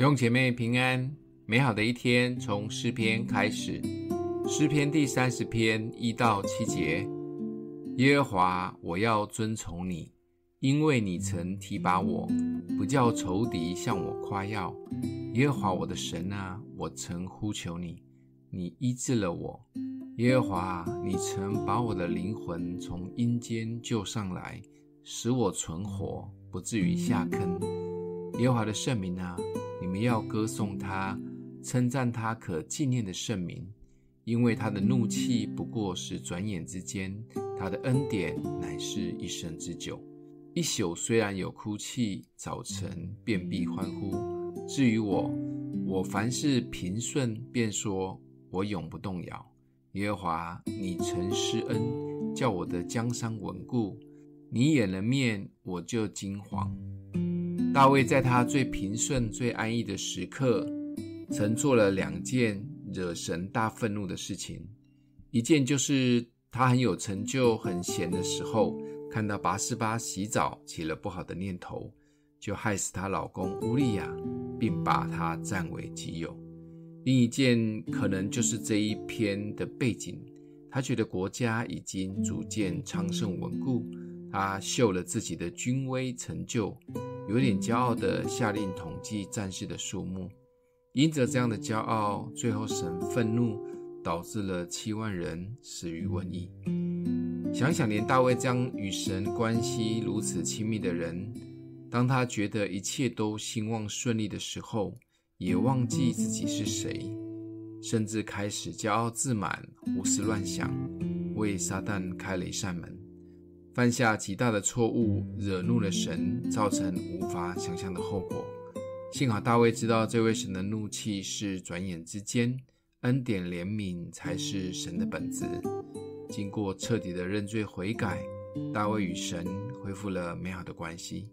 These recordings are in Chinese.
弟兄姐妹平安，美好的一天从诗篇开始。诗篇第三十篇一到七节：耶和华，我要遵从你，因为你曾提拔我，不叫仇敌向我夸耀。耶和华我的神啊，我曾呼求你，你医治了我。耶和华，你曾把我的灵魂从阴间救上来，使我存活，不至于下坑。耶和华的圣名啊！你们要歌颂他，称赞他可纪念的圣名，因为他的怒气不过是转眼之间，他的恩典乃是一生之久。一宿虽然有哭泣，早晨便必欢呼。至于我，我凡事平顺，便说我永不动摇。耶和华，你曾施恩，叫我的江山稳固，你掩了面，我就惊惶。大卫在他最平顺、最安逸的时刻，曾做了两件惹神大愤怒的事情。一件就是他很有成就、很闲的时候，看到拔示巴洗澡，起了不好的念头，就害死她老公乌利亚，并把他占为己有。另一件可能就是这一篇的背景，他觉得国家已经逐渐昌盛稳固，他秀了自己的军威成就。有点骄傲地下令统计战士的数目，因着这样的骄傲，最后神愤怒，导致了七万人死于瘟疫。想想连大卫这样与神关系如此亲密的人，当他觉得一切都兴旺顺利的时候，也忘记自己是谁，甚至开始骄傲自满、胡思乱想，为撒旦开了一扇门。犯下极大的错误，惹怒了神，造成无法想象的后果。幸好大卫知道这位神的怒气是转眼之间，恩典怜悯才是神的本质。经过彻底的认罪悔改，大卫与神恢复了美好的关系。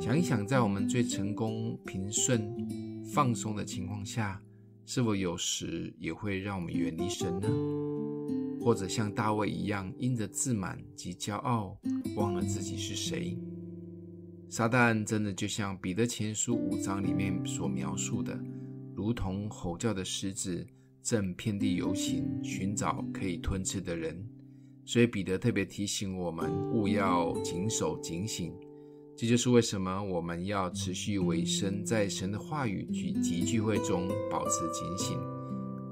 想一想，在我们最成功、平顺、放松的情况下，是否有时也会让我们远离神呢？或者像大卫一样，因着自满及骄傲，忘了自己是谁。撒旦真的就像彼得前书五章里面所描述的，如同吼叫的狮子，正遍地游行，寻找可以吞吃的人。所以彼得特别提醒我们，勿要谨守警醒。这就是为什么我们要持续委身在神的话语及聚会中，保持警醒，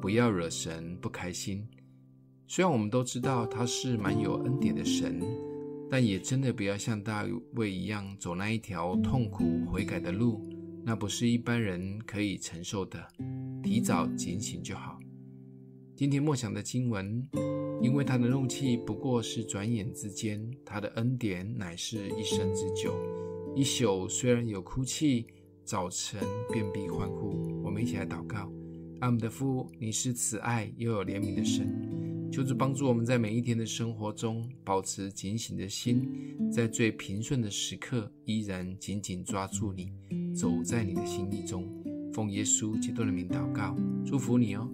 不要惹神不开心。虽然我们都知道他是蛮有恩典的神，但也真的不要像大卫一样走那一条痛苦悔改的路，那不是一般人可以承受的。提早警醒就好。今天默想的经文，因为他的怒气不过是转眼之间，他的恩典乃是一生之久。一宿虽然有哭泣，早晨便必欢呼。我们一起来祷告：阿们的父，你是慈爱又有怜悯的神。求主帮助我们在每一天的生活中保持警醒的心，在最平顺的时刻依然紧紧抓住你，走在你的心意中。奉耶稣基督的名祷告，祝福你哦。